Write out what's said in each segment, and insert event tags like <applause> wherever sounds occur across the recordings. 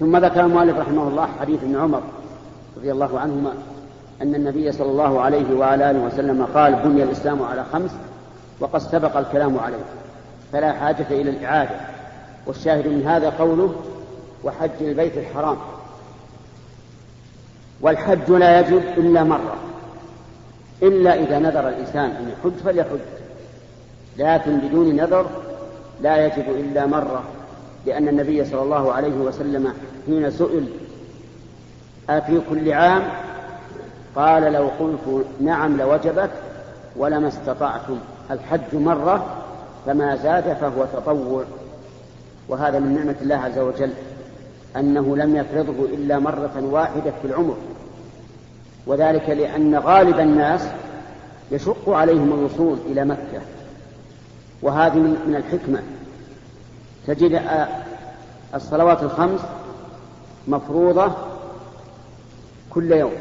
ثم ذكر المؤلف رحمه الله حديث ابن عمر رضي الله عنهما أن النبي صلى الله عليه وعلى آله وسلم قال بني الإسلام على خمس وقد سبق الكلام عليه فلا حاجة إلى الإعادة والشاهد من هذا قوله وحج البيت الحرام والحج لا يجب إلا مرة إلا إذا نذر الإنسان أن يحج فليحج لكن بدون نذر لا يجب إلا مرة لأن النبي صلى الله عليه وسلم حين سئل أفي كل عام؟ قال لو قلت نعم لوجبت ولما استطعتم. الحج مرة فما زاد فهو تطوع. وهذا من نعمة الله عز وجل أنه لم يفرضه إلا مرة واحدة في العمر. وذلك لأن غالب الناس يشق عليهم الوصول إلى مكة. وهذه من الحكمة. تجد الصلوات الخمس مفروضة كل يوم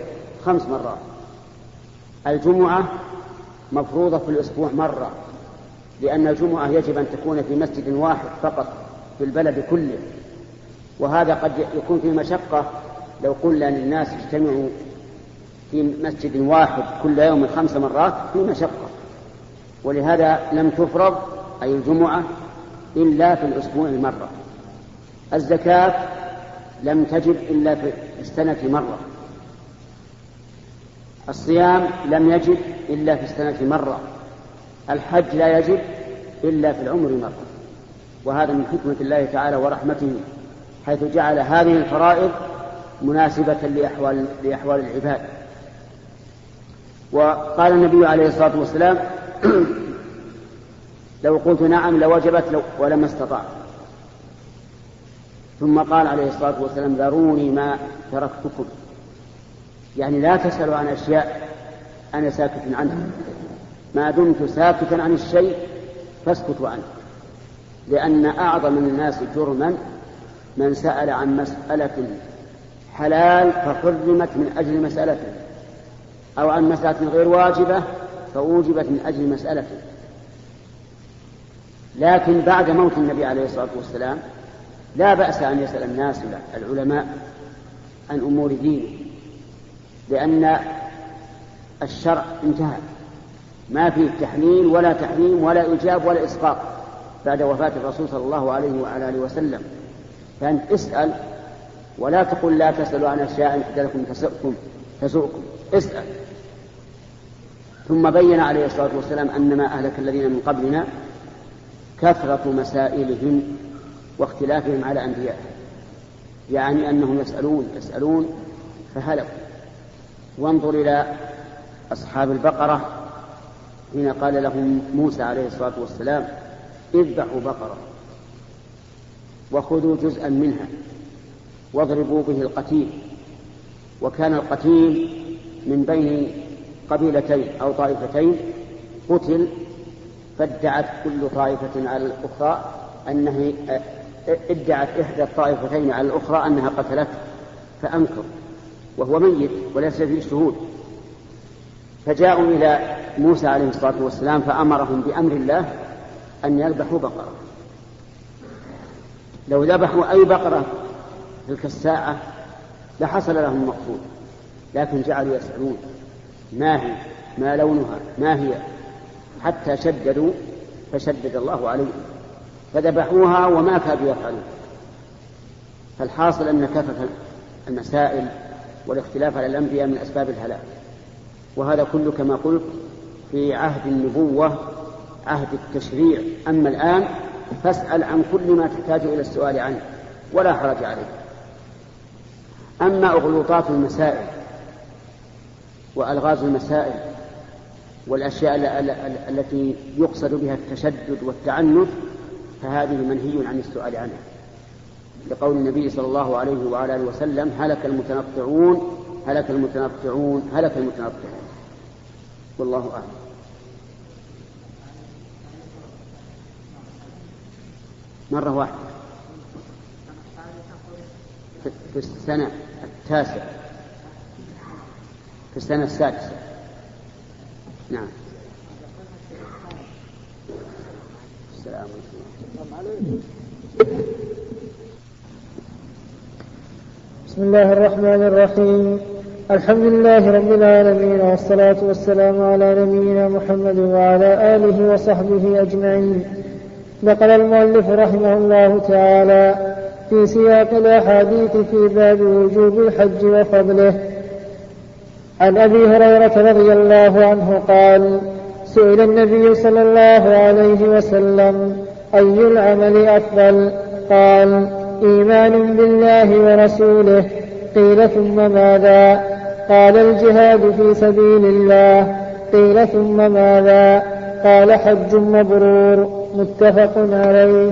خمس مرات. الجمعة مفروضة في الأسبوع مرة لأن الجمعة يجب أن تكون في مسجد واحد فقط في البلد كله. وهذا قد يكون في مشقة لو قلنا للناس اجتمعوا في مسجد واحد كل يوم خمس مرات في مشقة. ولهذا لم تفرض أي الجمعة إلا في الأسبوع مرة الزكاة لم تجب إلا في السنة مرة. الصيام لم يجب إلا في السنة مرة. الحج لا يجب إلا في العمر مرة وهذا من حكمة الله تعالى ورحمته حيث جعل هذه الفرائض مناسبة لأحوال, لأحوال العباد. وقال النبي عليه الصلاة والسلام <clears throat> لو قلت نعم لوجبت لو ولما استطعت. ثم قال عليه الصلاة والسلام ذروني ما تركتكم. يعني لا تسألوا عن أشياء أنا ساكت عنها. ما دمت ساكتا عن الشيء فاسكتوا عنه. لأن أعظم الناس جرما من سأل عن مسألة حلال فحرمت من أجل مسألته أو عن مسألة غير واجبة فأوجبت من أجل مسألته لكن بعد موت النبي عليه الصلاة والسلام لا بأس أن يسأل الناس العلماء عن أمور دينه لأن الشرع انتهى. ما فيه تحليل ولا تحريم ولا إيجاب ولا إسقاط بعد وفاة الرسول صلى الله عليه وعلى آله وسلم. فأنت اسأل ولا تقل لا تسألوا عن أشياء لكم تسؤكم تسؤكم. اسأل. ثم بين عليه الصلاة والسلام أن ما أهلك الذين من قبلنا كثرة مسائلهم واختلافهم على أنبيائهم. يعني أنهم يسألون يسألون فهلكوا. وانظر إلى أصحاب البقرة حين قال لهم موسى عليه الصلاة والسلام اذبحوا بقرة وخذوا جزءا منها واضربوا به القتيل. وكان القتيل من بين قبيلتين أو طائفتين قتل فادعت كل طائفة على الأخرى أنه ادعت إحدى الطائفتين على الأخرى أنها قتلته فأنكر وهو ميت وليس فيه شهود. فجاءوا إلى موسى عليه الصلاة والسلام فأمرهم بأمر الله أن يذبحوا بقرة. لو ذبحوا أي بقرة تلك الساعة لحصل لهم المقصود لكن جعلوا يسألون ما هي؟ ما لونها؟ ما هي؟ حتى شددوا فشدد الله عليهم. فذبحوها وما كادوا يفعلون. فالحاصل أن كثرة المسائل والاختلاف على الأنبياء من أسباب الهلاك. وهذا كله كما قلت في عهد النبوة عهد التشريع. أما الآن فاسأل عن كل ما تحتاج إلى السؤال عنه ولا حرج عليه. أما أغلوطات المسائل وألغاز المسائل والأشياء التي يقصد بها التشدد والتعنت فهذه منهي عن السؤال عنها. لقول النبي صلى الله عليه وعلى آله وسلم هلك المتنطعون هلك المتنطعون هلك المتنطعون. والله أعلم. مرة واحدة. في السنة التاسعة في السنة السادسة. نعم. السلام عليكم. بسم الله الرحمن الرحيم. الحمد لله رب العالمين والصلاة والسلام على نبينا محمد وعلى آله وصحبه أجمعين. نقل المؤلف رحمه الله تعالى في سياق الأحاديث في باب وجوب الحج وفضله. عن أبي هريرة رضي الله عنه قال سئل النبي صلى الله عليه وسلم أي العمل أفضل؟ قال إيمان بالله ورسوله. قيل ثم ماذا؟ قال الجهاد في سبيل الله. قيل ثم ماذا؟ قال حج مبرور. متفق عليه.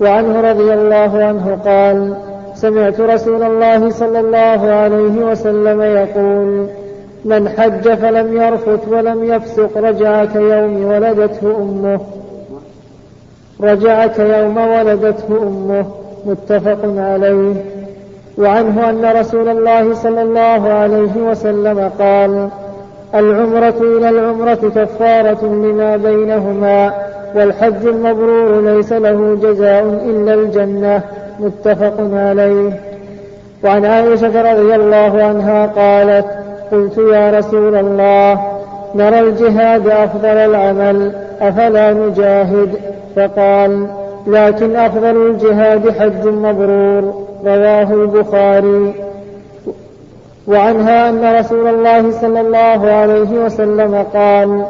وعنه رضي الله عنه قال سمعت رسول الله صلى الله عليه وسلم يقول من حج فلم يرفث ولم يفسق رجع كيوم ولدته أمه. رجع كيوم ولدته أمه متفق عليه. وعنه أن رسول الله صلى الله عليه وسلم قال العمرة إلى العمرة كفارة لما بينهما والحج المبرور ليس له جزاء إلا الجنة. متفق عليه. وعن عائشة رضي الله عنها قالت قلت يا رسول الله نرى الجهاد أفضل العمل أفلا نجاهد؟ فقال لكن أفضل الجهاد حج مبرور رواه البخاري. وعنها أن رسول الله صلى الله عليه وسلم قال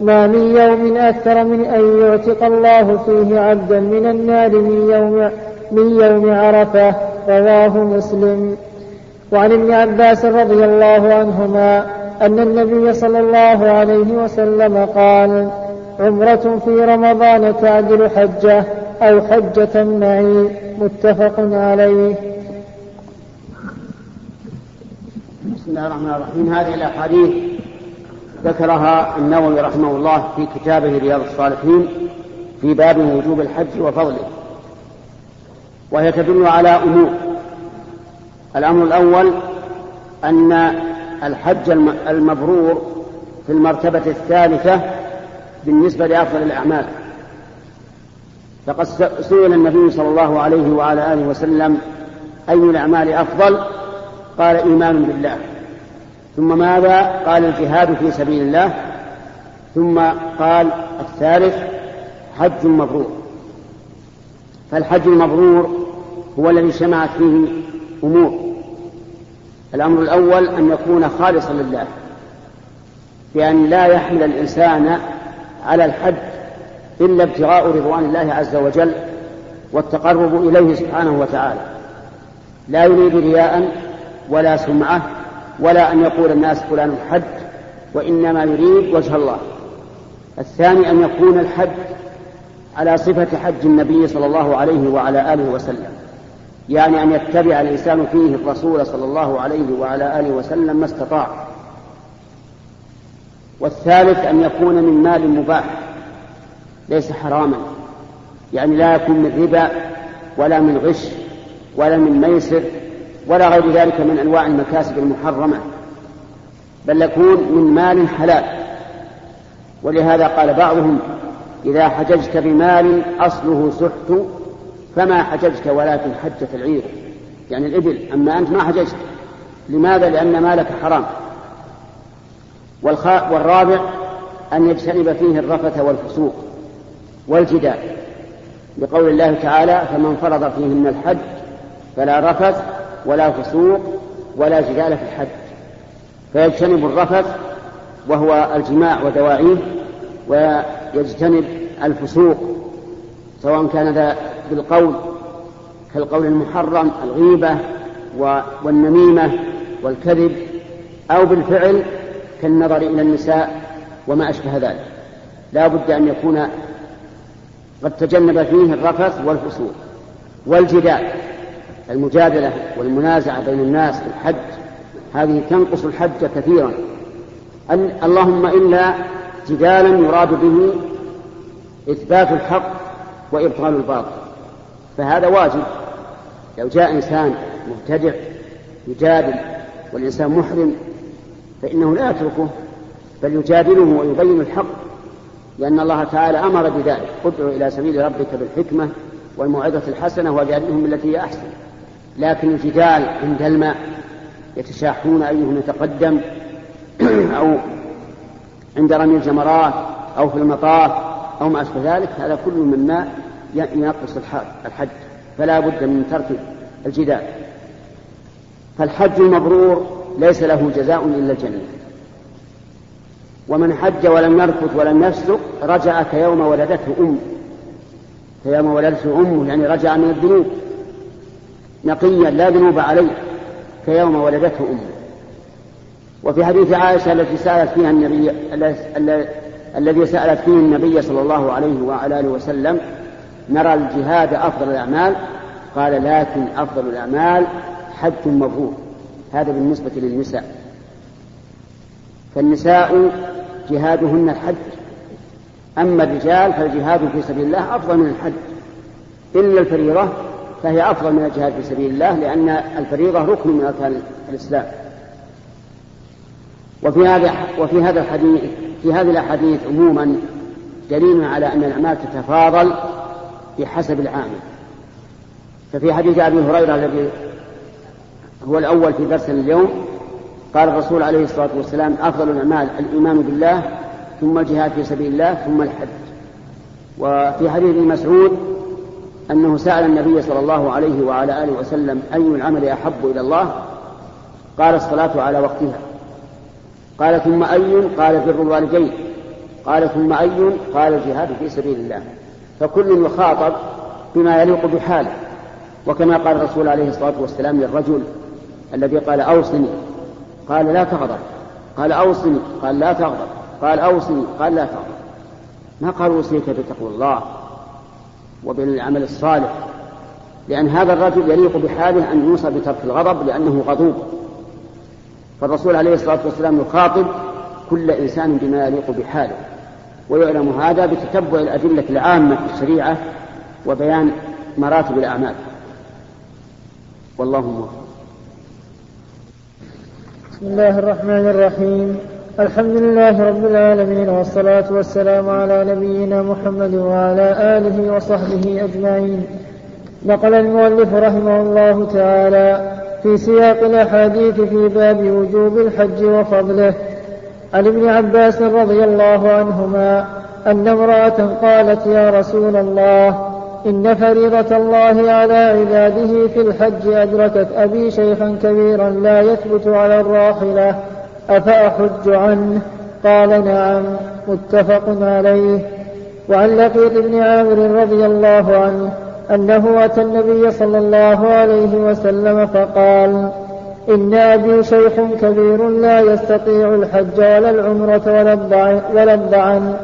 ما من يوم أكثر من أن يعتق الله فيه عبدا من النار من يوم من يوم عرفة رواه مسلم. وعن ابن عباس رضي الله عنهما أن النبي صلى الله عليه وسلم قال عمرة في رمضان تعدل حجة أو حجة معي. متفق عليه. بسم الله الرحمن الرحيم. هذه الأحاديث ذكرها النووي رحمه الله في كتابه رياض الصالحين في باب وجوب الحج وفضله. وهي تدل على أمور. الأمر الأول أن الحج المبرور في المرتبة الثالثة بالنسبة لأفضل الأعمال. فقد سئل النبي صلى الله عليه وعلى آله وسلم أي الأعمال أفضل؟ قال إيمان بالله. ثم ماذا؟ قال الجهاد في سبيل الله. ثم قال الثالث حج مبرور. فالحج المبرور هو الذي اجتمعت فيه أمور. الأمر الأول أن يكون خالصا لله بأن لا يحمل الإنسان على الحج إلا ابتغاء رضوان الله عز وجل والتقرب إليه سبحانه وتعالى. لا يريد رياء ولا سمعة ولا أن يقول الناس فلان حج وإنما يريد وجه الله. الثاني أن يكون الحج على صفة حج النبي صلى الله عليه وعلى آله وسلم. يعني أن يتبع الإنسان فيه الرسول صلى الله عليه وعلى آله وسلم ما استطاع. والثالث أن يكون من مال مباح ليس حراما. يعني لا يكون من ربا ولا من غش ولا من ميسر ولا غير ذلك من أنواع المكاسب المحرمة. بل يكون من مال حلال. ولهذا قال بعضهم إذا حججت بمال أصله سحت فما حججت ولكن حجة العير. يعني الإبل أما أنت ما حججت. لماذا؟ لأن مالك حرام. والرابع أن يجتنب فيه الرفث والفسوق والجدال. لقول الله تعالى فمن فرض فيهن الحج فلا رفث ولا فسوق ولا جدال في الحج فيجتنب الرفث وهو الجماع ودواعيه ويجتنب الفسوق سواء كان ذا بالقول كالقول المحرم الغيبة والنميمة والكذب أو بالفعل كالنظر إلى النساء وما أشبه ذلك. لا بد أن يكون قد تجنب فيه الرفث والفسوق والجدال. المجادلة والمنازعة بين الناس في الحج هذه تنقص الحج كثيرا. اللهم إلا جدالا يراد به إثبات الحق وإبطال الباطل. فهذا واجب. لو جاء إنسان مبتدع يجادل والإنسان محرم فإنه لا يتركه بل يجادله ويبين الحق لأن الله تعالى أمر بذلك. ادع إلى سبيل ربك بالحكمة والموعظة الحسنة وجادلهم بالتي هي أحسن. لكن الجدال عند الماء يتشاحون أيهم يتقدم <clears throat> أو عند رمي الجمرات أو في المطاف أو ما أشبه ذلك هذا كله مما ينقص الحج فلا بد من ترك الجدال. فالحج المبرور ليس له جزاء إلا الجنة. ومن حج ولم يرفث ولم يفسق رجع كيوم ولدته أمه كيوم ولدته أمه يعني رجع من الذنوب. نقيا لا ذنوب عليه. كيوم ولدته أمه وفي حديث عائشة التي سألت فيها النبي الذي سألت فيه النبي صلى الله عليه وعلى آله وسلم نرى الجهاد أفضل الأعمال. قال لكن أفضل الأعمال حج مبرور. هذا بالنسبة للنساء. فالنساء جهادهن الحج. أما الرجال فالجهاد في سبيل الله أفضل من الحج. إلا الفريضة فهي أفضل من الجهاد في سبيل الله لأن الفريضة ركن من أركان الإسلام. وفي هذا وفي هذا الحديث في هذه الأحاديث عموما دليل على أن الأعمال تتفاضل بحسب العامل. ففي حديث أبي هريرة الذي هو الأول في درس اليوم قال الرسول عليه الصلاة والسلام أفضل الأعمال الإيمان بالله ثم الجهاد في سبيل الله ثم الحج. وفي حديث ابن مسعود أنه سأل النبي صلى الله عليه وعلى آله وسلم أي العمل أحب إلى الله؟ قال الصلاة على وقتها. قال ثم أي؟ قال بر الوالدين قال ثم أي؟ قال الجهاد في سبيل الله. فكل يخاطب بما يليق بحاله. وكما قال الرسول عليه الصلاة والسلام للرجل الذي قال أوصني قال لا تغضب. قال أوصني قال لا تغضب. قال أوصني قال لا تغضب. ما قال أوصيك بتقوى الله وبالعمل الصالح؟ لأن هذا الرجل يليق بحاله أن يوصى بترك الغضب لأنه غضوب. فالرسول عليه الصلاة والسلام يخاطب كل إنسان بما يليق بحاله. ويعلم هذا بتتبع الأدلة العامة في الشريعة وبيان مراتب الأعمال. والله موفق. بسم الله الرحمن الرحيم. الحمد لله رب العالمين والصلاة والسلام على نبينا محمد وعلى آله وصحبه أجمعين. نقل المؤلف رحمه الله تعالى في سياق الأحاديث في باب وجوب الحج وفضله. عن ابن عباس رضي الله عنهما أن امرأة قالت يا رسول الله إن فريضة الله على عباده في الحج أدركت أبي شيخا كبيرا لا يثبت على الراحلة أفأحج عنه؟ قال نعم متفق عليه. وعن لقيط بن عامر رضي الله عنه أنه أتى النبي صلى الله عليه وسلم فقال إن أبي شيخ كبير لا يستطيع الحج ولا العمرة ولا الضعن.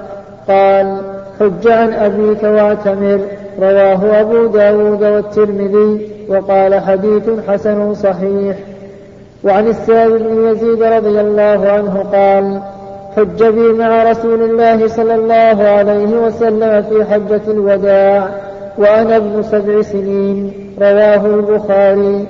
قال حج عن أبيك واعتمر. رواه أبو داود والترمذي وقال حديث حسن صحيح. وعن السائب بن يزيد رضي الله عنه قال حج بي مع رسول الله صلى الله عليه وسلم في حجة الوداع وأنا ابن سبع سنين. رواه البخاري.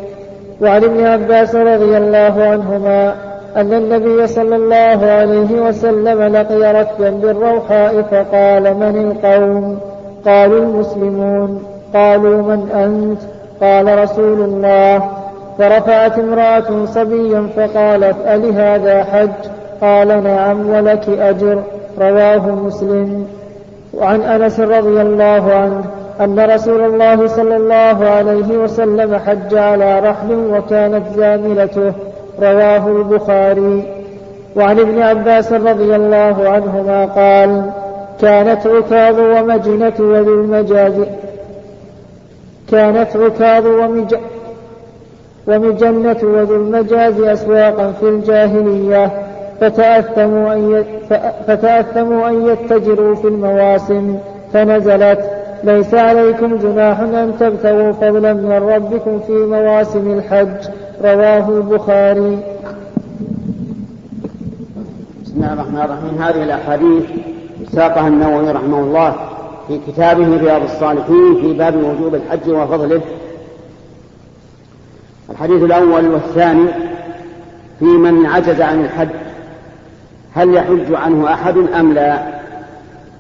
وعن ابن عباس رضي الله عنهما أن النبي صلى الله عليه وسلم لقي ركبا بالروحاء فقال من القوم؟ قالوا المسلمون. قالوا من أنت؟ قال رسول الله. فرفعت امرأة صبيا فقالت ألهذا حج؟ قال نعم ولك أجر. رواه مسلم. وعن أنس رضي الله عنه أن رسول الله صلى الله عليه وسلم حج على رحل وكانت زاملته رواه البخاري. وعن ابن عباس رضي الله عنهما قال كانت عكاظ ومجنة وذو المجاز كانت عكاظ ومج ومجنة وذو المجاز أسواقا في الجاهلية فتأثموا أن فتأثموا أن يتجروا في المواسم فنزلت ليس عليكم جناح أن تبتغوا فضلا من ربكم في مواسم الحج. رواه البخاري. بسم الله الرحمن الرحيم. هذه الأحاديث ساقها النووي رحمه الله في كتابه رياض الصالحين في باب وجوب الحج وفضله. الحديث الأول والثاني في من عجز عن الحج هل يحج عنه أحد أم لا؟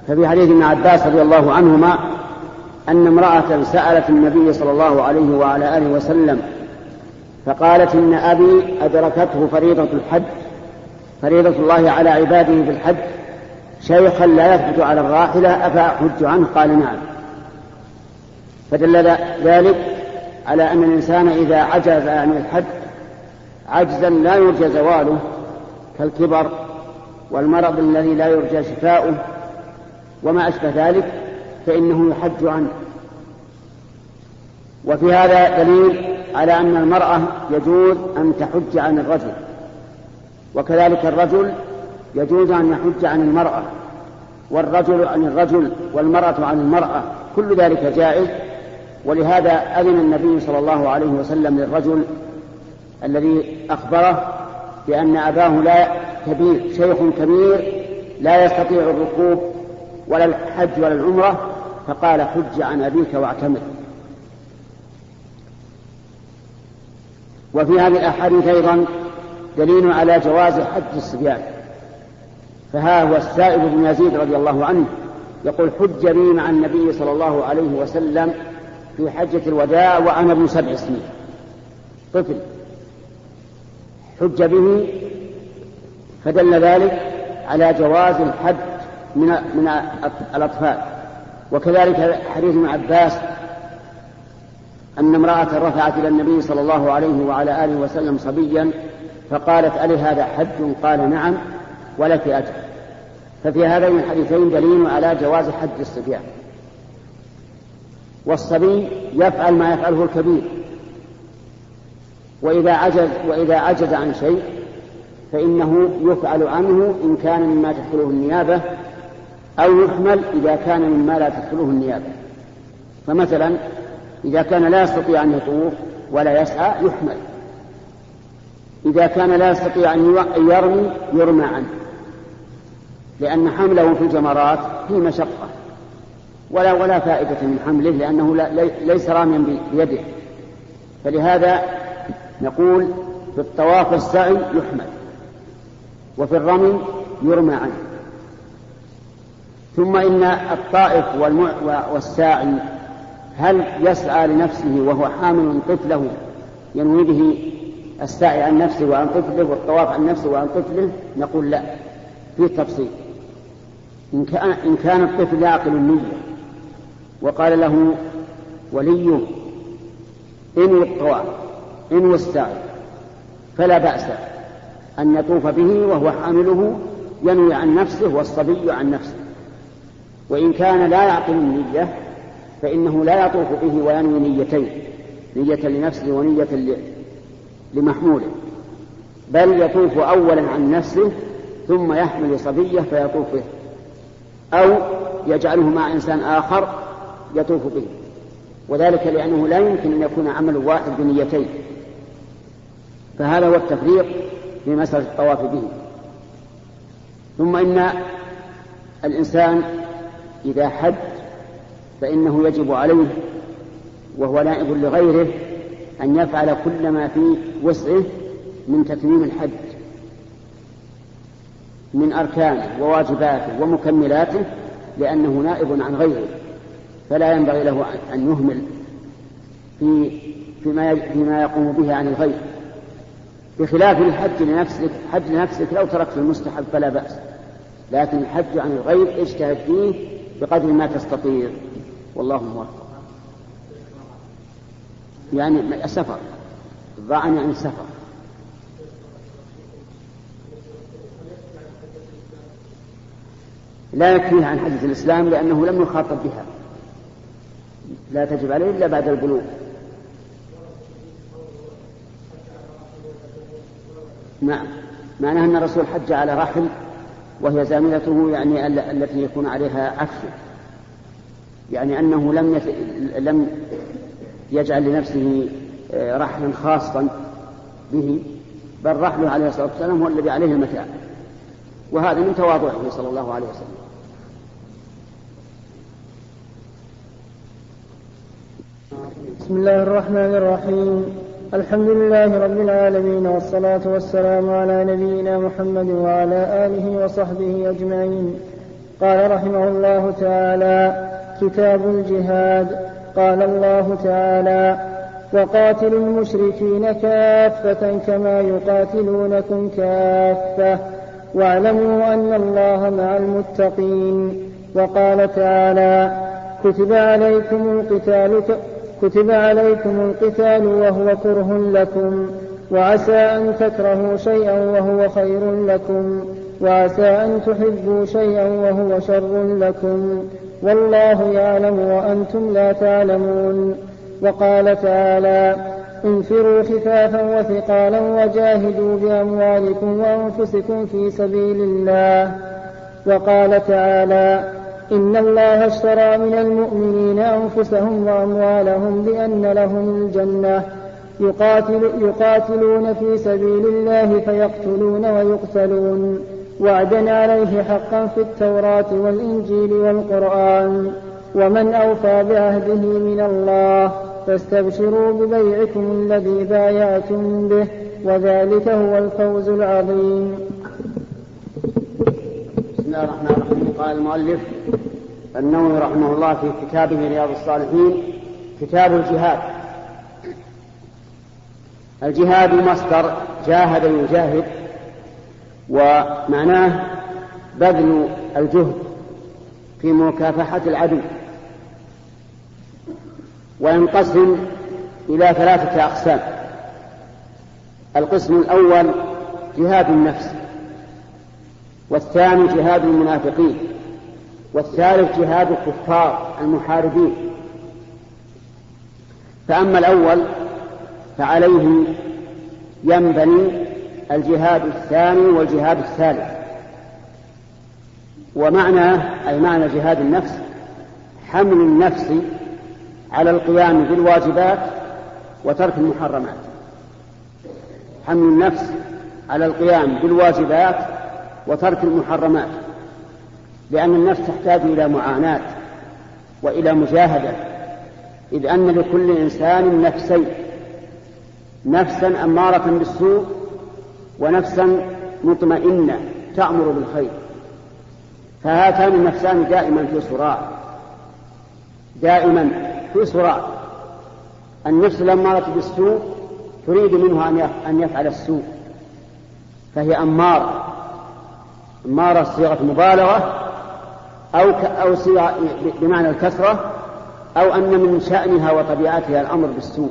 ففي حديث ابن عباس رضي الله عنهما أن امرأة سألت النبي صلى الله عليه وعلى آله وسلم فقالت إن أبي أدركته فريضة الحج فريضة الله على عباده في الحج شيخا لا يثبت على الراحلة أفأحج عنه؟ قال نعم. فدل ذلك على أن الإنسان إذا عجز عن الحج عجزا لا يرجى زواله كالكبر والمرض الذي لا يرجى شفاؤه وما أشبه ذلك فإنه يحج عنه. وفي هذا دليل على أن المرأة يجوز أن تحج عن الرجل وكذلك الرجل يجوز أن يحج عن المرأة والرجل عن الرجل والمرأة عن المرأة كل ذلك جائز. ولهذا أذن النبي صلى الله عليه وسلم للرجل الذي أخبره بأن أباه لا كبير شيخ كبير لا يستطيع الركوب ولا الحج ولا العمرة فقال حج عن أبيك واعتمر. وفي هذه الأحاديث أيضا دليل على جواز حج الصبيان. فها هو السائب بن يزيد رضي الله عنه يقول حج بي مع النبي صلى الله عليه وسلم في حجة الوداع وأنا ابن سبع سنين. طفل. حج به فدل ذلك على جواز الحج من من الأطفال. وكذلك حديث ابن عباس أن امرأة رفعت إلى النبي صلى الله عليه وعلى آله وسلم صبيا فقالت ألي هذا حج؟ قال نعم ولك أجر. ففي هذين الحديثين دليل على جواز حج الصبيان. والصبي يفعل ما يفعله الكبير. وإذا عجز وإذا عجز عن شيء فإنه يفعل عنه إن كان مما تدخله النيابة أو يحمل إذا كان مما لا تدخله النيابة. فمثلا إذا كان لا يستطيع أن يطوف ولا يسعى يحمل. إذا كان لا يستطيع أن يرمي يرمى عنه. لأن حمله في الجمرات فيه مشقة. ولا ولا فائدة من حمله لأنه ليس راميا بيده. فلهذا نقول في الطواف والسعي يحمل. وفي الرمي يرمى عنه. ثم إن الطائف والساعي هل يسعى لنفسه وهو حامل طفله ينوي به السعي عن نفسه وعن طفله والطواف عن نفسه وعن طفله نقول لا. في تفصيل إن كان, إن كان الطفل يعقل النية وقال له وليه انوي الطواف انوي السعي فلا بأس أن يطوف به وهو حامله ينوي عن نفسه والصبي عن نفسه. وإن كان لا يعقل النية فإنه لا يطوف به وينوي نيتين نية لنفسه ونية لمحموله بل يطوف أولا عن نفسه ثم يحمل صبية فيطوف به. أو يجعله مع إنسان آخر يطوف به. وذلك لأنه لا يمكن أن يكون عمل واحد بنيتين. فهذا هو التفريق في مسألة الطواف به. ثم إن الإنسان إذا حج فإنه يجب عليه وهو نائب لغيره أن يفعل كل ما في وسعه من تتميم الحج من أركانه وواجباته ومكملاته لأنه نائب عن غيره فلا ينبغي له أن يهمل في فيما فيما يقوم به عن الغير. بخلاف الحج لنفسك حج لنفسك لو تركت المستحب فلا بأس لكن الحج عن الغير اجتهد فيه بقدر ما تستطيع. والله موفق يعني السفر الضعن يعني السفر لا يكفيه عن حجة الإسلام لأنه لم يخاطب بها. لا تجب عليه إلا بعد البلوغ. نعم. معناه أن الرسول حج على رحل وهي زاملته يعني التي يكون عليها عكسه يعني أنه لم. لم يجعل لنفسه آه، رحلا خاصا به بل رحله عليه الصلاة والسلام هو الذي عليه المتاع. وهذا من تواضعه صلى الله عليه وسلم. بسم الله الرحمن الرحيم. الحمد لله رب العالمين والصلاة والسلام على نبينا محمد وعلى آله وصحبه أجمعين. قال رحمه الله تعالى كتاب الجهاد قال الله تعالى وقاتلوا المشركين كافة كما يقاتلونكم كافة واعلموا أن الله مع المتقين. وقال تعالى كتب عليكم القتال كتب عليكم القتال وهو كره لكم وعسى أن تكرهوا شيئا وهو خير لكم وعسى أن تحبوا شيئا وهو شر لكم. والله يعلم وأنتم لا تعلمون. وقال تعالى انفروا خفافا وثقالا وجاهدوا بأموالكم وأنفسكم في سبيل الله. وقال تعالى إن الله اشترى من المؤمنين أنفسهم وأموالهم بأن لهم الجنة. يقاتل يقاتلون في سبيل الله فيقتلون ويقتلون. وعدا عليه حقا في التوراة والإنجيل والقرآن. ومن أوفى بعهده من الله فاستبشروا ببيعكم الذي بايعتم به وذلك هو الفوز العظيم. بسم الله الرحمن الرحيم. قال المؤلف النووي رحمه الله في كتابه رياض الصالحين كتاب الجهاد. الجهاد مصدر جاهد يجاهد ومعناه بذل الجهد في مكافحة العدو. وينقسم إلى ثلاثة أقسام. القسم الأول جهاد النفس والثاني جهاد المنافقين والثالث جهاد الكفار المحاربين. فأما الأول فعليه ينبني الجهاد الثاني والجهاد الثالث. ومعنى أي معنى جهاد النفس حمل النفس على القيام بالواجبات وترك المحرمات. حمل النفس على القيام بالواجبات وترك المحرمات. لأن النفس تحتاج إلى معاناة وإلى مجاهدة. إذ أن لكل إنسان نفسين نفسا أمارة بالسوء ونفسا مطمئنة تأمر بالخير. فهاتان النفسان دائما في صراع. دائما في صراع. النفس الأمارة بالسوء تريد منه أن يفعل السوء. فهي أمارة. أمارة صيغة مبالغة أو أو صيغة بمعنى الكثرة أو أن من شأنها وطبيعتها الأمر بالسوء.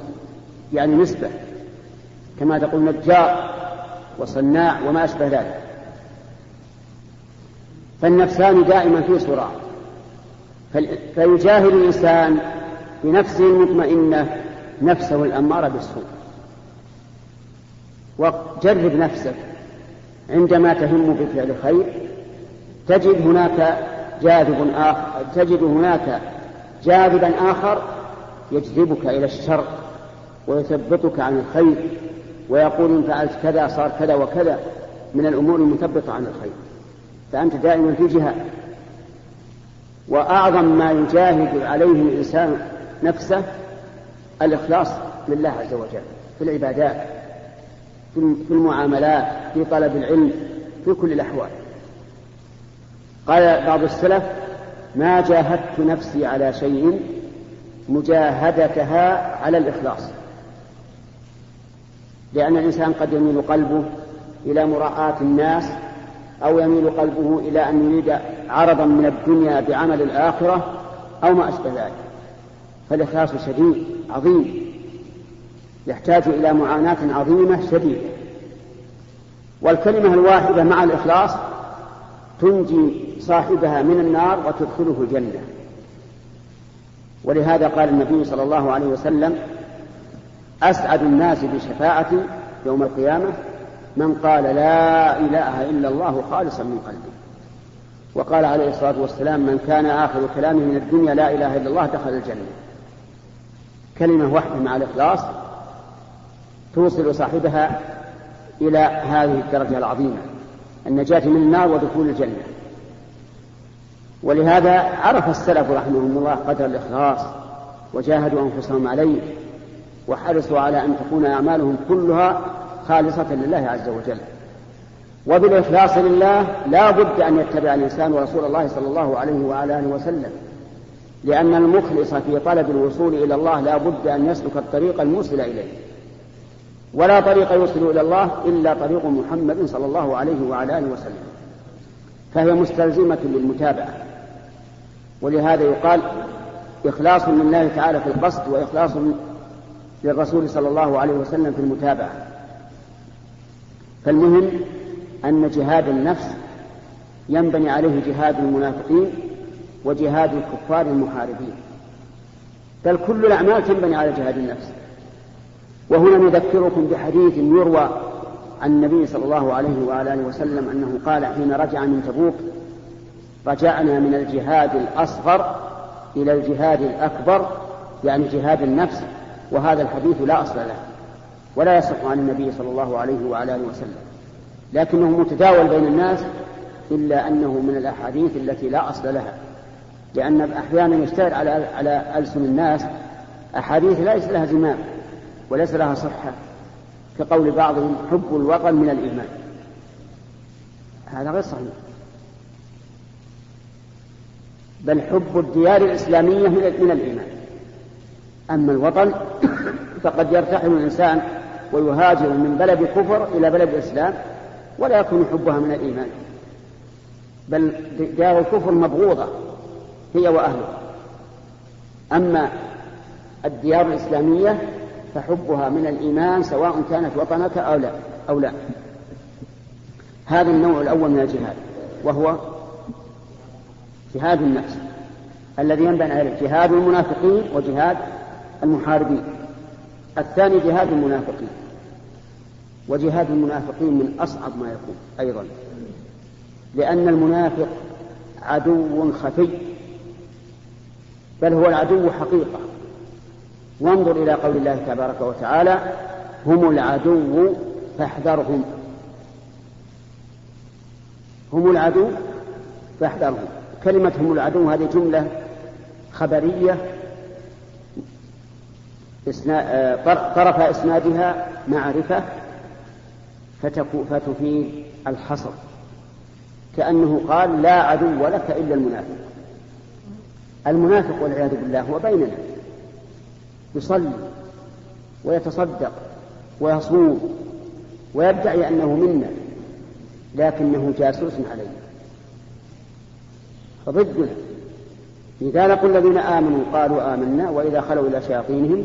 يعني نسبة. كما تقول نجار. وصناع وما أشبه ذلك. فالنفسان دائما في صراع. فيجاهد الإنسان بنفسه المطمئنة نفسه الأمارة بالسوء. وجرب نفسك عندما تهم بفعل خير تجد هناك جاذب آخر تجد هناك جاذبا آخر يجذبك إلى الشر ويثبطك عن الخير ويقول إن فعلت كذا صار كذا وكذا من الأمور المثبطة عن الخير. فأنت دائما في جهاد وأعظم ما يجاهد عليه الإنسان نفسه الإخلاص لله عز وجل في العبادات في المعاملات في طلب العلم في كل الأحوال. قال بعض السلف ما جاهدت نفسي على شيء مجاهدتها على الإخلاص. لأن الإنسان قد يميل قلبه إلى مراعاة الناس أو يميل قلبه إلى أن يريد عرضا من الدنيا بعمل الآخرة أو ما أشبه ذلك. فالإخلاص شديد عظيم. يحتاج إلى معاناة عظيمة شديدة. والكلمة الواحدة مع الإخلاص تنجي صاحبها من النار وتدخله الجنة. ولهذا قال النبي صلى الله عليه وسلم أسعد الناس بشفاعتي يوم القيامة من قال لا إله إلا الله خالصا من قلبه. وقال عليه الصلاة والسلام من كان آخر كلامه من الدنيا لا إله إلا الله دخل الجنة. كلمة واحدة مع الإخلاص توصل صاحبها إلى هذه الدرجة العظيمة النجاة من النار ودخول الجنة. ولهذا عرف السلف رحمهم الله قدر الإخلاص وجاهدوا أنفسهم عليه وحرصوا على أن تكون أعمالهم كلها خالصة لله عز وجل. وبالإخلاص لله لا بد أن يتبع الإنسان رسول الله صلى الله عليه وعلى آله وسلم. لأن المخلص في طلب الوصول إلى الله لا بد أن يسلك الطريق الموصل إليه. ولا طريق يوصل إلى الله إلا طريق محمد صلى الله عليه وعلى آله وسلم. فهي مستلزمة للمتابعة. ولهذا يقال إخلاص لله تعالى في القصد وإخلاص للرسول صلى الله عليه وسلم في المتابعة. فالمهم أن جهاد النفس ينبني عليه جهاد المنافقين وجهاد الكفار المحاربين. بل كل الأعمال تنبني على جهاد النفس. وهنا نذكركم بحديث يروى عن النبي صلى الله عليه آله وسلم أنه قال حين رجع من تبوك رجعنا من الجهاد الأصغر إلى الجهاد الأكبر يعني جهاد النفس. وهذا الحديث لا أصل له ولا يصح عن النبي صلى الله عليه وعلى آله وسلم. لكنه متداول بين الناس إلا أنه من الأحاديث التي لا أصل لها. لأن أحيانا يشتهر على على ألسن الناس أحاديث ليس لها زمام وليس لها صحة كقول بعضهم حب الوطن من الإيمان. هذا غير صحيح. بل حب الديار الإسلامية من الإيمان. أما الوطن فقد يرتحل الإنسان ويهاجر من بلد كفر إلى بلد إسلام ولا يكون حبها من الإيمان. بل دار الكفر مبغوضة هي وأهلها. أما الديار الإسلامية فحبها من الإيمان سواء كانت وطنك أو لا أو لا. هذا النوع الأول من الجهاد وهو جهاد النفس الذي ينبني عليه جهاد المنافقين وجهاد المحاربين. الثاني جهاد المنافقين. وجهاد المنافقين من أصعب ما يكون أيضا. لأن المنافق عدو خفي. بل هو العدو حقيقة. وانظر إلى قول الله تبارك وتعالى هم العدو فاحذرهم. هم العدو فاحذرهم. كلمة هم العدو هذه جملة خبرية طرف إسنادها معرفة فتفيد الحصر. كأنه قال لا عدو لك إلا المنافق. المنافق والعياذ بالله هو بيننا. يصلي ويتصدق ويصوم ويدعي أنه منا لكنه جاسوس علينا فضدنا إذا لقوا الذين آمنوا قالوا آمنا وإذا خلوا إلى شياطينهم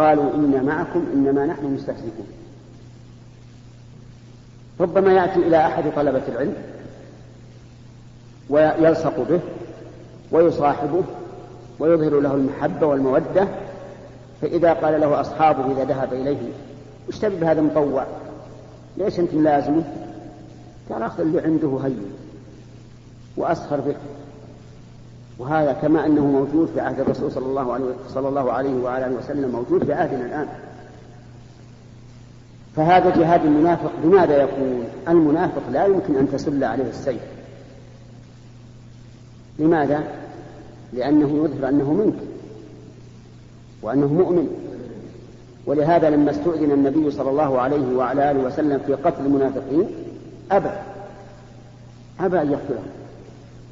قالوا إنا معكم إنما نحن مستهزئون ربما يأتي إلى أحد طلبة العلم ويلصق به ويصاحبه ويظهر له المحبة والمودة فإذا قال له أصحابه إذا ذهب إليه اشتبه بهذا مطوع ليش أنت لازمه؟ قال أخذ اللي عنده هين وأسخر به وهذا كما أنه موجود في عهد الرسول صلى الله عليه صلى الله عليه وعلى آله وسلم موجود في عهدنا الآن. فهذا جهاد المنافق بماذا يكون المنافق لا يمكن أن تسل عليه السيف. لماذا؟ لأنه يظهر أنه منك وأنه مؤمن. ولهذا لما استؤذن النبي صلى الله عليه وعلى آله وسلم في قتل المنافقين أبى أبى أن يقتلهم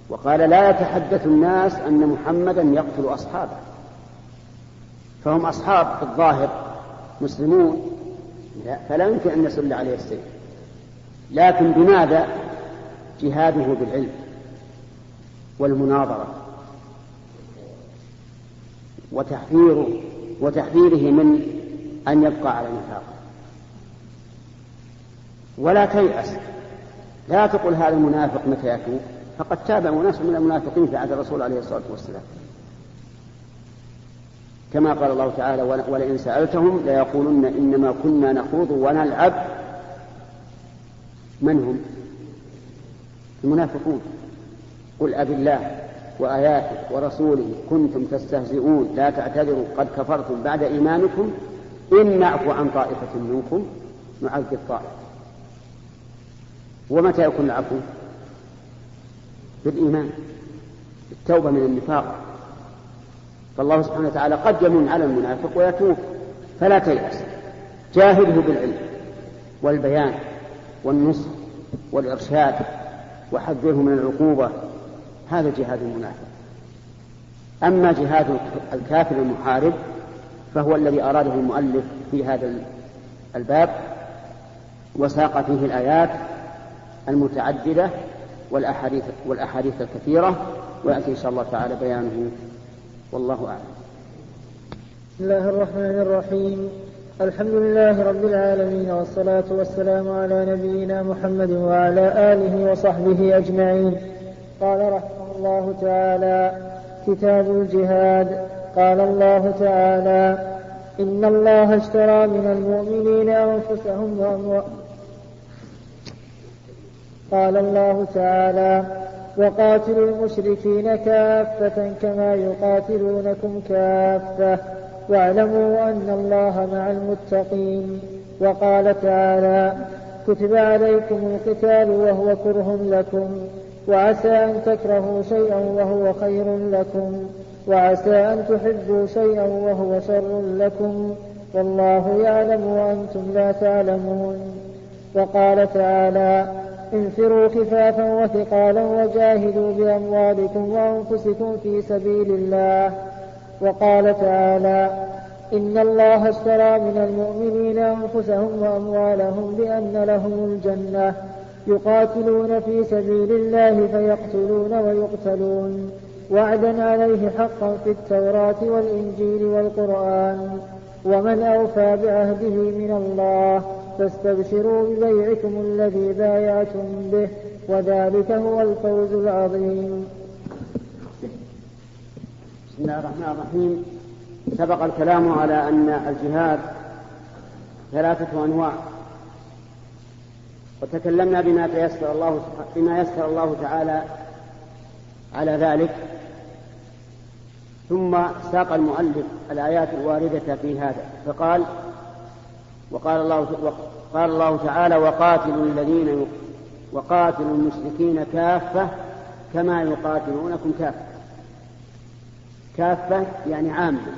وقال لا يتحدث الناس أن محمدا يقتل أصحابه. فهم أصحاب في الظاهر مسلمون. لا فلا يمكن أن يسل عليه السيف. لكن بماذا جهاده بالعلم والمناظرة وتحذيره وتحذيره من أن يبقى على النفاق ولا تيأس. لا تقل هذا المنافق متى يتوب. فقد تاب أناس من المنافقين في عهد الرسول عليه الصلاة والسلام. كما قال الله تعالى ولئن سألتهم ليقولن إنما كنا نخوض ونلعب. من هم؟ المنافقون. قل أب الله وآياته ورسوله كنتم تستهزئون لا تعتذروا قد كفرتم بعد إيمانكم إن نعفو عن طائفة منكم نعذب طائفة ومتى يكون العفو؟ بالإيمان بالتوبة من النفاق. فالله سبحانه وتعالى قد يمن على المنافق ويتوب فلا تيأس. جاهده بالعلم والبيان والنصح والإرشاد وحذره من العقوبة هذا جهاد المنافق. أما جهاد الكافر المحارب فهو الذي أراده المؤلف في هذا الباب وساق فيه الآيات المتعددة والأحاديث والأحاديث الكثيرة ويأتي إن شاء الله تعالى بيانه. والله أعلم. بسم الله الرحمن الرحيم. الحمد لله رب العالمين والصلاة والسلام على نبينا محمد وعلى آله وصحبه أجمعين. قال رحمه الله تعالى كتاب الجهاد. قال الله تعالى إن الله اشترى من المؤمنين أنفسهم وأموالهم قال الله تعالى وقاتلوا المشركين كافة كما يقاتلونكم كافة واعلموا أن الله مع المتقين. وقال تعالى كتب عليكم القتال وهو كره لكم وعسى أن تكرهوا شيئا وهو خير لكم وعسى أن تحبوا شيئا وهو شر لكم. والله يعلم وأنتم لا تعلمون. وقال تعالى انفروا خفافا وثقالا وجاهدوا بأموالكم وأنفسكم في سبيل الله. وقال تعالى إن الله اشترى من المؤمنين أنفسهم وأموالهم بأن لهم الجنة يقاتلون في سبيل الله فيقتلون ويقتلون. وعدا عليه حقا في التوراة والإنجيل والقرآن. ومن أوفى بعهده من الله فاستبشروا ببيعكم الذي بايعتم به وذلك هو الفوز العظيم. بسم الله الرحمن الرحيم. سبق الكلام على أن الجهاد ثلاثة أنواع. وتكلمنا بما تيسر الله بما يسر الله تعالى على ذلك. ثم ساق المؤلف الآيات الواردة في هذا فقال وقال الله قال الله تعالى وقاتلوا الذين وقاتلوا المشركين كافة كما يقاتلونكم كافة. كافة يعني عامة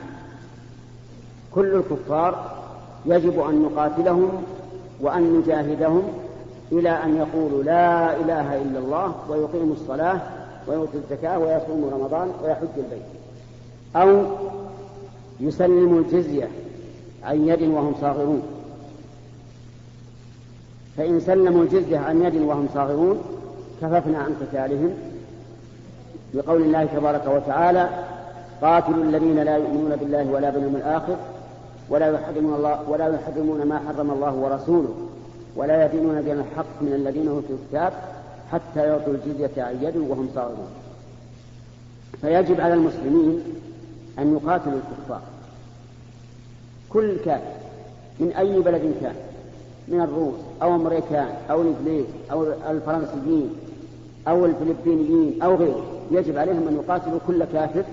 كل الكفار يجب أن نقاتلهم وأن نجاهدهم إلى أن يقولوا لا إله إلا الله ويقيموا الصلاة ويؤتوا الزكاة ويصوموا رمضان ويحج البيت. أو يسلموا الجزية عن يد وهم صاغرون. فإن سلموا الجزية عن يد وهم صاغرون كففنا عن قتالهم. بقول الله تبارك وتعالى قاتلوا الذين لا يؤمنون بالله ولا باليوم الآخر ولا يحرمون الله ولا يحرمون ما حرم الله ورسوله ولا يدينون دين الحق من الذين اوتوا الكتاب حتى يعطوا الجزية عن يد وهم صاغرون. فيجب على المسلمين أن يقاتلوا الكفار. كل كافر من أي بلد كان؟ من الروس أو الأمريكان أو الإنجليز أو الفرنسيين أو الفلبينيين أو غيره يجب عليهم أن يقاتلوا كل كافر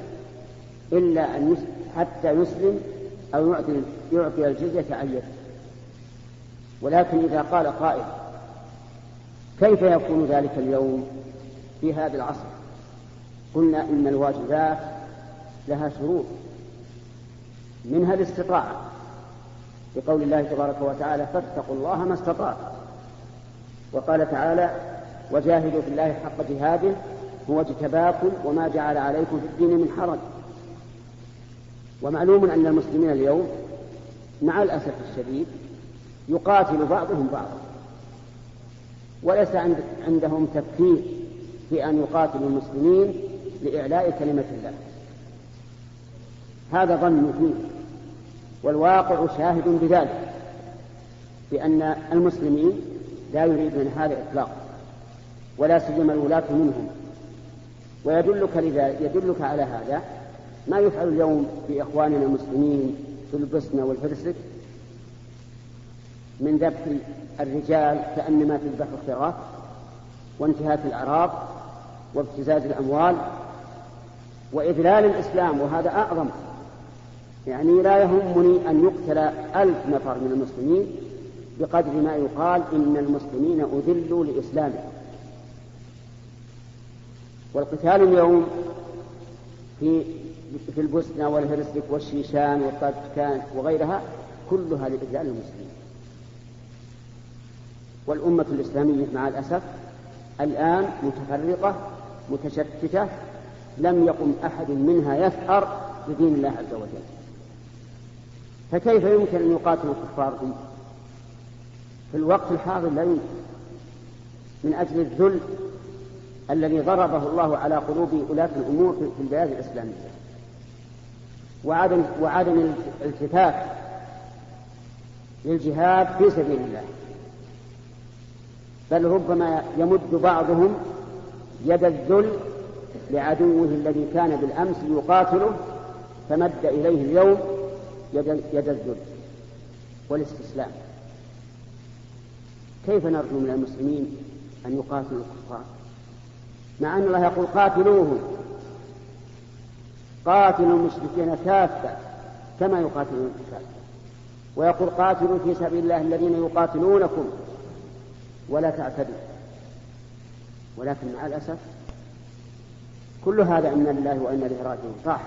إلا أن حتى يسلم أو يعطي يعطي الجزية عن ولكن إذا قال قائل كيف يكون ذلك اليوم في هذا العصر؟ قلنا إن الواجبات لها شروط منها الاستطاعة. بقول الله تبارك وتعالى فاتقوا الله ما استطعتم. وقال تعالى وجاهدوا في الله حق جهاده هو اجتباكم وما جعل عليكم في الدين من حرج. ومعلوم أن المسلمين اليوم مع الأسف الشديد يقاتل بعضهم بعضا. وليس عندهم تفكير في أن يقاتلوا المسلمين لإعلاء كلمة الله. هذا ظن فيه والواقع شاهد بذلك بأن المسلمين لا يريدون هذا إطلاقا ولا سيما الولاة منهم. ويدلك لذلك يدلك على هذا ما يفعل اليوم بإخواننا المسلمين في البوسنة والهرسك من ذبح الرجال كأنما تذبح الخراف وانتهاك الأعراض وابتزاز الأموال وإذلال الإسلام وهذا أعظم يعني لا يهمني أن يقتل ألف نفر من المسلمين بقدر ما يقال إن المسلمين أذلوا لإسلامهم. والقتال اليوم في في البوسنة والهرسك والشيشان والطاجكان وغيرها كلها لإذلال المسلمين. والأمة الإسلامية مع الأسف الآن متفرقة متشتتة لم يقم أحد منها يثأر بدين الله عز وجل. فكيف يمكن أن يقاتلوا الكفار في الوقت الحاضر لا يمكن. من أجل الذل الذي ضربه الله على قلوب ولاة الأمور في البلاد الإسلامية. وعدم وعدم الالتفات للجهاد في سبيل الله. بل ربما يمد بعضهم يد الذل لعدوه الذي كان بالأمس يقاتله فمد إليه اليوم يد, يد الذل والاستسلام. كيف نرجو من المسلمين أن يقاتلوا الكفار؟ مع أن الله يقول قاتلوهم. قاتلوا المشركين كافة كما يقاتلون كافة ويقول قاتلوا في سبيل الله الذين يقاتلونكم ولا تعتدوا. ولكن مع الأسف كل هذا إنا لله وإنا إليه راجعون. راح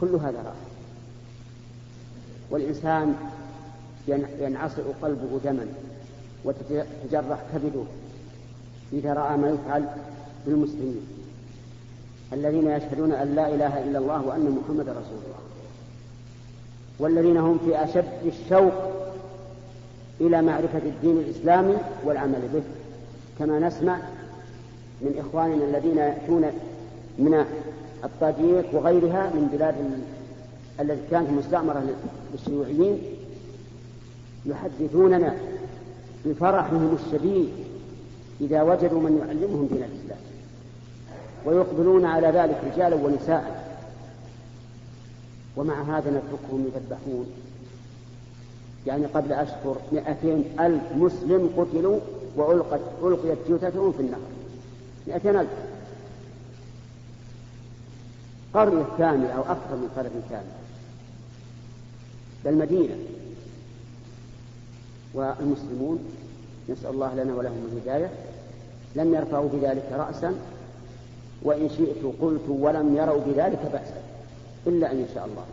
كل هذا راح. والإنسان ينعصر قلبه دما وتتجرح كبده إذا رأى ما يفعل بالمسلمين. الذين يشهدون أن لا إله إلا الله وأن محمد رسول الله. والذين هم في أشد الشوق إلى معرفة الدين الإسلامي والعمل به. كما نسمع من إخواننا الذين يأتون من الطاجيك وغيرها من بلاد التي كانت مستعمرة للشيوعيين يحدثوننا بفرحهم الشديد إذا وجدوا من يعلمهم دين الإسلام ويقبلون على ذلك رجالا ونساء. ومع هذا نتركهم يذبحون. يعني قبل أشهر مئتين ألف مسلم قتلوا وألقت ألقيت جثثهم في النهر. مئتين ألف. قرن كامل أو أكثر من قرن كامل بل مدينة. والمسلمون نسأل الله لنا ولهم الهداية. لم يرفعوا بذلك رأسا وإن شئت قلت ولم يروا بذلك بأسا إلا أن يشاء الله.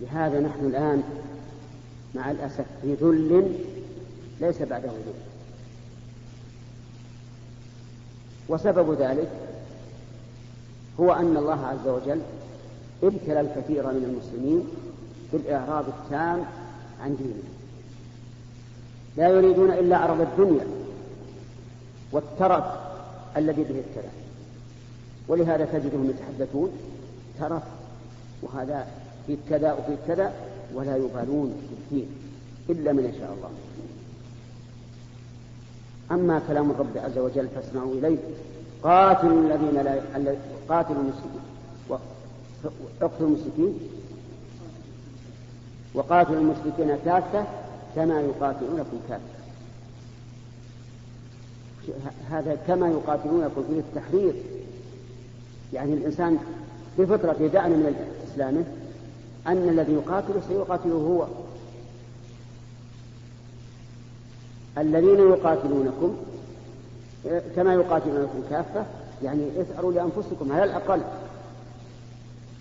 لهذا نحن الآن مع الأسف في ذل ليس بعده ذل وسبب ذلك هو أن الله عز وجل ابتلى الكثير من المسلمين بالإعراض التام عن دينه لا يريدون إلا عرض الدنيا والترف الذي به ابتلى. ولهذا تجدهم يتحدثون ترف وهذا في كذا وفي كذا ولا يبالون بالدين إلا من يشاء الله. أما كلام الرب عز وجل فاسمعوا إليه. قاتلوا الذين لا قاتلوا المسلمين. اقتلوا المشركين. وقاتلوا المشركين كافة كما يقاتلونكم كافة. هذا كما يقاتلونكم فيه التحرير. يعني الإنسان بفطرة دعنا من إسلامه أن الذي يقاتله سيقاتله هو. الذين يقاتلونكم كما يقاتلونكم كافة يعني اثأروا لأنفسكم على الأقل.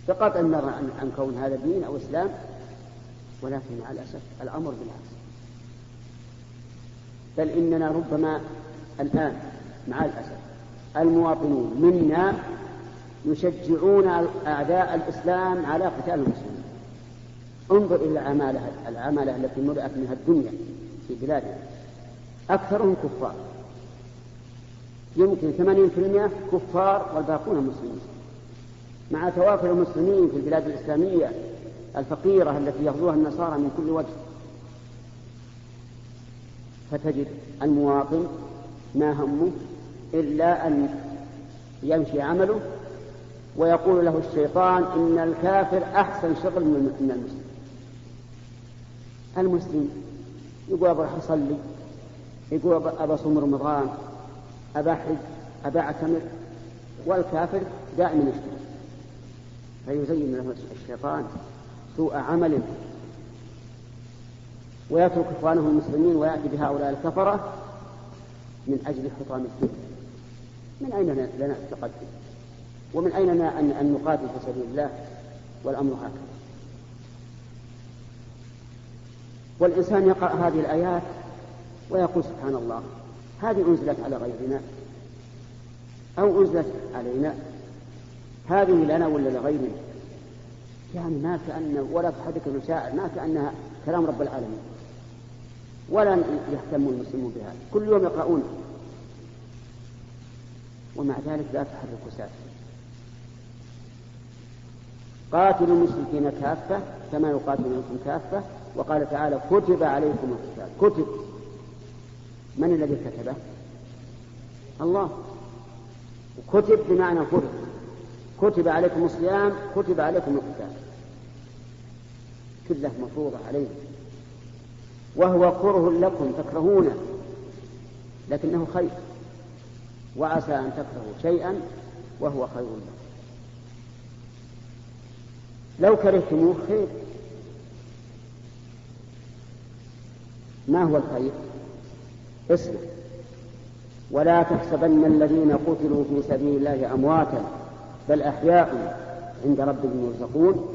بقطع النظر عن, عن كون هذا دين أو إسلام ولكن مع الأسف الأمر بالعكس. بل إننا ربما الآن مع الأسف المواطنون منا يشجعون أعداء الإسلام على قتال المسلمين. انظر إلى العمالة العمالة التي ملأت منها الدنيا في بلادنا. أكثرهم كفار. يمكن 80% كفار والباقون مسلمين مع توافر المسلمين في البلاد الإسلامية الفقيرة التي يغزوها النصارى من كل وجه. فتجد المواطن ما همه إلا أن يمشي عمله ويقول له الشيطان إن الكافر أحسن شغل من المسلم. المسلم يقول أبغى أصلي يقول أبى أصوم رمضان أبى أحج أبى أعتمر والكافر دائما يشتغل. فيزين له الشيطان سوء عمل ويترك إخوانه المسلمين ويأتي بهؤلاء الكفرة من أجل حطام الدين. من أين لنا التقدم؟ ومن أين لنا أن نقاتل في سبيل الله؟ والأمر هكذا. والإنسان يقرأ هذه الآيات ويقول سبحان الله هذه أنزلت على غيرنا أو أنزلت علينا؟ هذه لنا ولا لغيرنا؟ يعني ما كأن ولا تحرك المشاعر ما كأنها كلام رب العالمين. ولا يهتم المسلمون بها. كل يوم يقرؤون. ومع ذلك لا تحركوا ساكنا قاتلوا المشركين كافة كما يقاتلونكم كافة. وقال تعالى كتب عليكم القتال. كتب. من الذي كتبه؟ الله. كتب بمعنى فرض كتب عليكم الصيام كتب عليكم القتال. كلة مفروضة عليكم وهو كره لكم تكرهونه. لكنه خير. وعسى أن تكرهوا شيئا وهو خير لكم. لو كرهتموه خير. ما هو الخير؟ اسمع. ولا تحسبن الذين قتلوا في سبيل الله أمواتا. بل أحياء عند ربهم يرزقون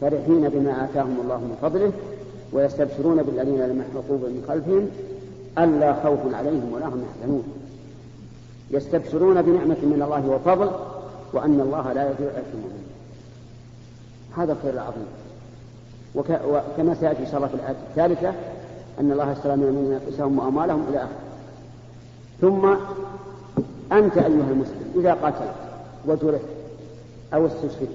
فرحين بما آتاهم الله من فضله ويستبشرون بالذين لم يحرقوا من خلفهم ألا خوف عليهم ولا هم يحزنون. يستبشرون بنعمة من الله وفضل وأن الله لا يضيع أجر هذا الخير العظيم. وكما سيأتي إن شاء الله في الآية الثالثة أن الله اشترى من المؤمنين أنفسهم وأموالهم إلى آخره. ثم أنت أيها المسلم إذا قاتلت وجرحت أو استشهدت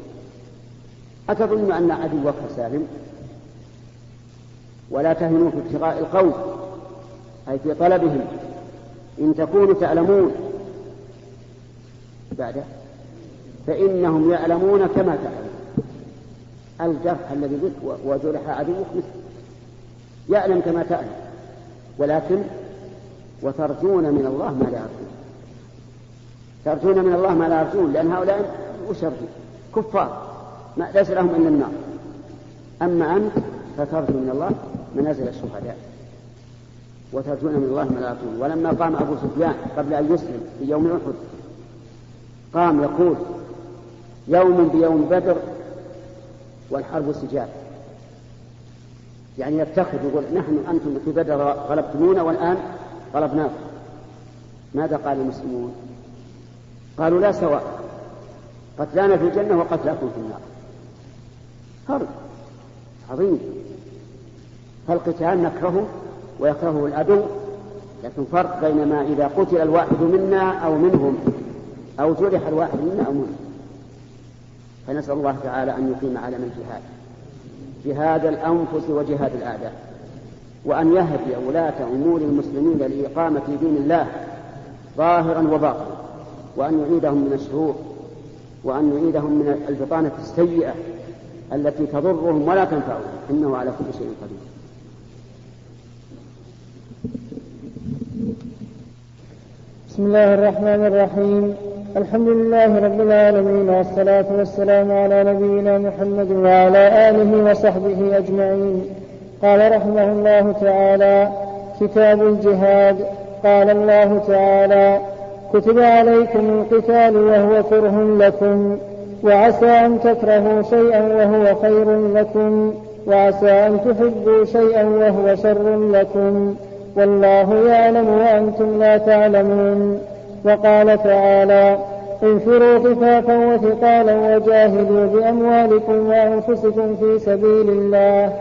أتظن أن عدوك سالم؟ ولا تهنوا في ابتغاء القوم أي في طلبهم. إن تكونوا تعلمون. بعد. فإنهم يعلمون كما تعلمون الجرح الذي بك وجرح عدوك مثل. يعلم كما تعلم. ولكن وترجون من الله ما لا يرجون. ترجون من الله ما لا يرجون لأن هؤلاء وش كفار. ما ليس لهم إلا النار. أما أنت فترجو من الله منازل الشهداء. وترجون من الله يرجون ولما قام أبو سفيان قبل أن يسلم في يوم أحد قام يقول يوم بيوم بدر والحرب سجال يعني يفتخر يقول نحن أنتم في بدر غلبتمونا والآن غلبناكم. ماذا قال المسلمون؟ قالوا لا سواء. قتلانا في الجنة وقتلاكم في النار. فرق عظيم. فالقتال نكرهه ويكرهه العدو لكن فرق بين ما إذا قتل الواحد منا أو منهم أو جرح الواحد منا أو منهم. فنسأل الله تعالى أن يقيم علم الجهاد جهاد الأنفس وجهاد الأعداء. وأن يهدي ولاة أمور المسلمين لإقامة دين الله ظاهرا وباطنا وأن يعيدهم من الشرور. وأن يعيدهم من البطانة السيئة التي تضرهم ولا تنفعهم. إنه على كل شيء قدير. بسم الله الرحمن الرحيم. الحمد لله رب العالمين والصلاة والسلام على نبينا محمد وعلى آله وصحبه أجمعين. قال رحمه الله تعالى كتاب الجهاد. قال الله تعالى كتب عليكم القتال وهو كره لكم وعسى أن تكرهوا شيئا وهو خير لكم وعسى أن تحبوا شيئا وهو شر لكم. والله يعلم وأنتم لا تعلمون. وقال تعالى انفروا خفافا وثقالا وجاهدوا بأموالكم وأنفسكم في سبيل الله.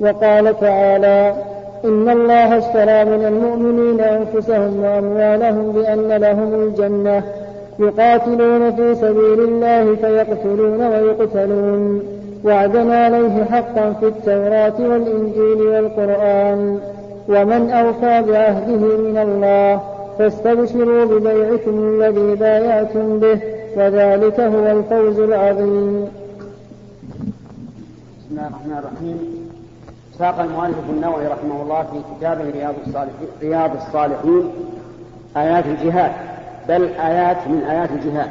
وقال تعالى إن الله اشترى من المؤمنين أنفسهم وأموالهم بأن لهم الجنة يقاتلون في سبيل الله فيقتلون ويقتلون. وعدا عليه حقا في التوراة والإنجيل والقرآن. ومن أوفى بعهده من الله فاستبشروا ببيعكم الذي بايعتم به وذلك هو الفوز العظيم. بسم الله الرحمن الرحيم. ساق المؤلف النووي رحمه الله في كتابه رياض الصالحين رياض الصالحين آيات الجهاد بل آيات من آيات الجهاد.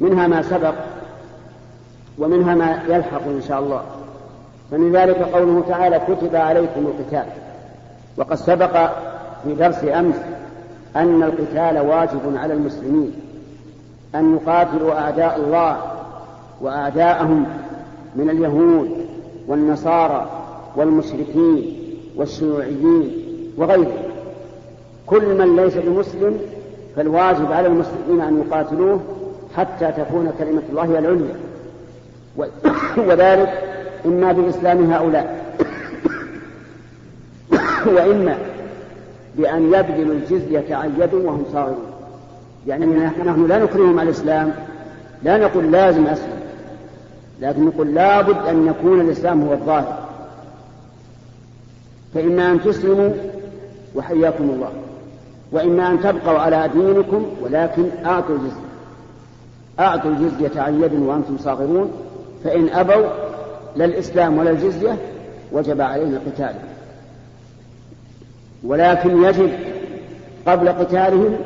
منها ما سبق ومنها ما يلحق إن شاء الله. فمن ذلك قوله تعالى كتب عليكم القتال وقد سبق في درس أمس أن القتال واجب على المسلمين أن يقاتلوا أعداء الله وأعداءهم من اليهود والنصارى والمشركين والشيوعيين وغيرهم. كل من ليس بمسلم فالواجب على المسلمين أن يقاتلوه حتى تكون كلمة الله العليا. <coughs> وذلك إما بإسلام هؤلاء. <coughs> وإما بأن يبذلوا الجزية عن يد وهم صاغرون. يعني نحن لا نكرههم على الإسلام لا نقول لازم أسلم لكن نقول لابد أن يكون الإسلام هو الظاهر. فإما أن تسلموا وحياكم الله وإما أن تبقوا على دينكم ولكن أعطوا الجزية. أعطوا الجزية عن يد وأنتم صاغرون فإن أبوا لا الإسلام ولا الجزية وجب علينا قتالهم ولكن يجب قبل قتالهم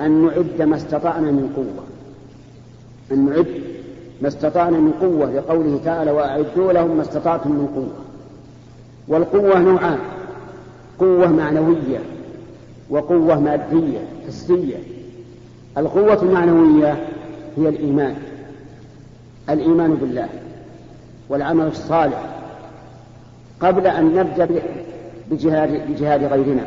أن نعد ما استطعنا من قوة. أن نعد ما استطعنا من قوة لقوله تعالى وأعدوا لهم ما استطعتم من قوة. والقوة نوعان. قوة معنوية وقوة مادية حسية. القوة المعنوية هي الإيمان. الإيمان بالله والعمل الصالح قبل أن نبدأ بجهاد, بجهاد غيرنا.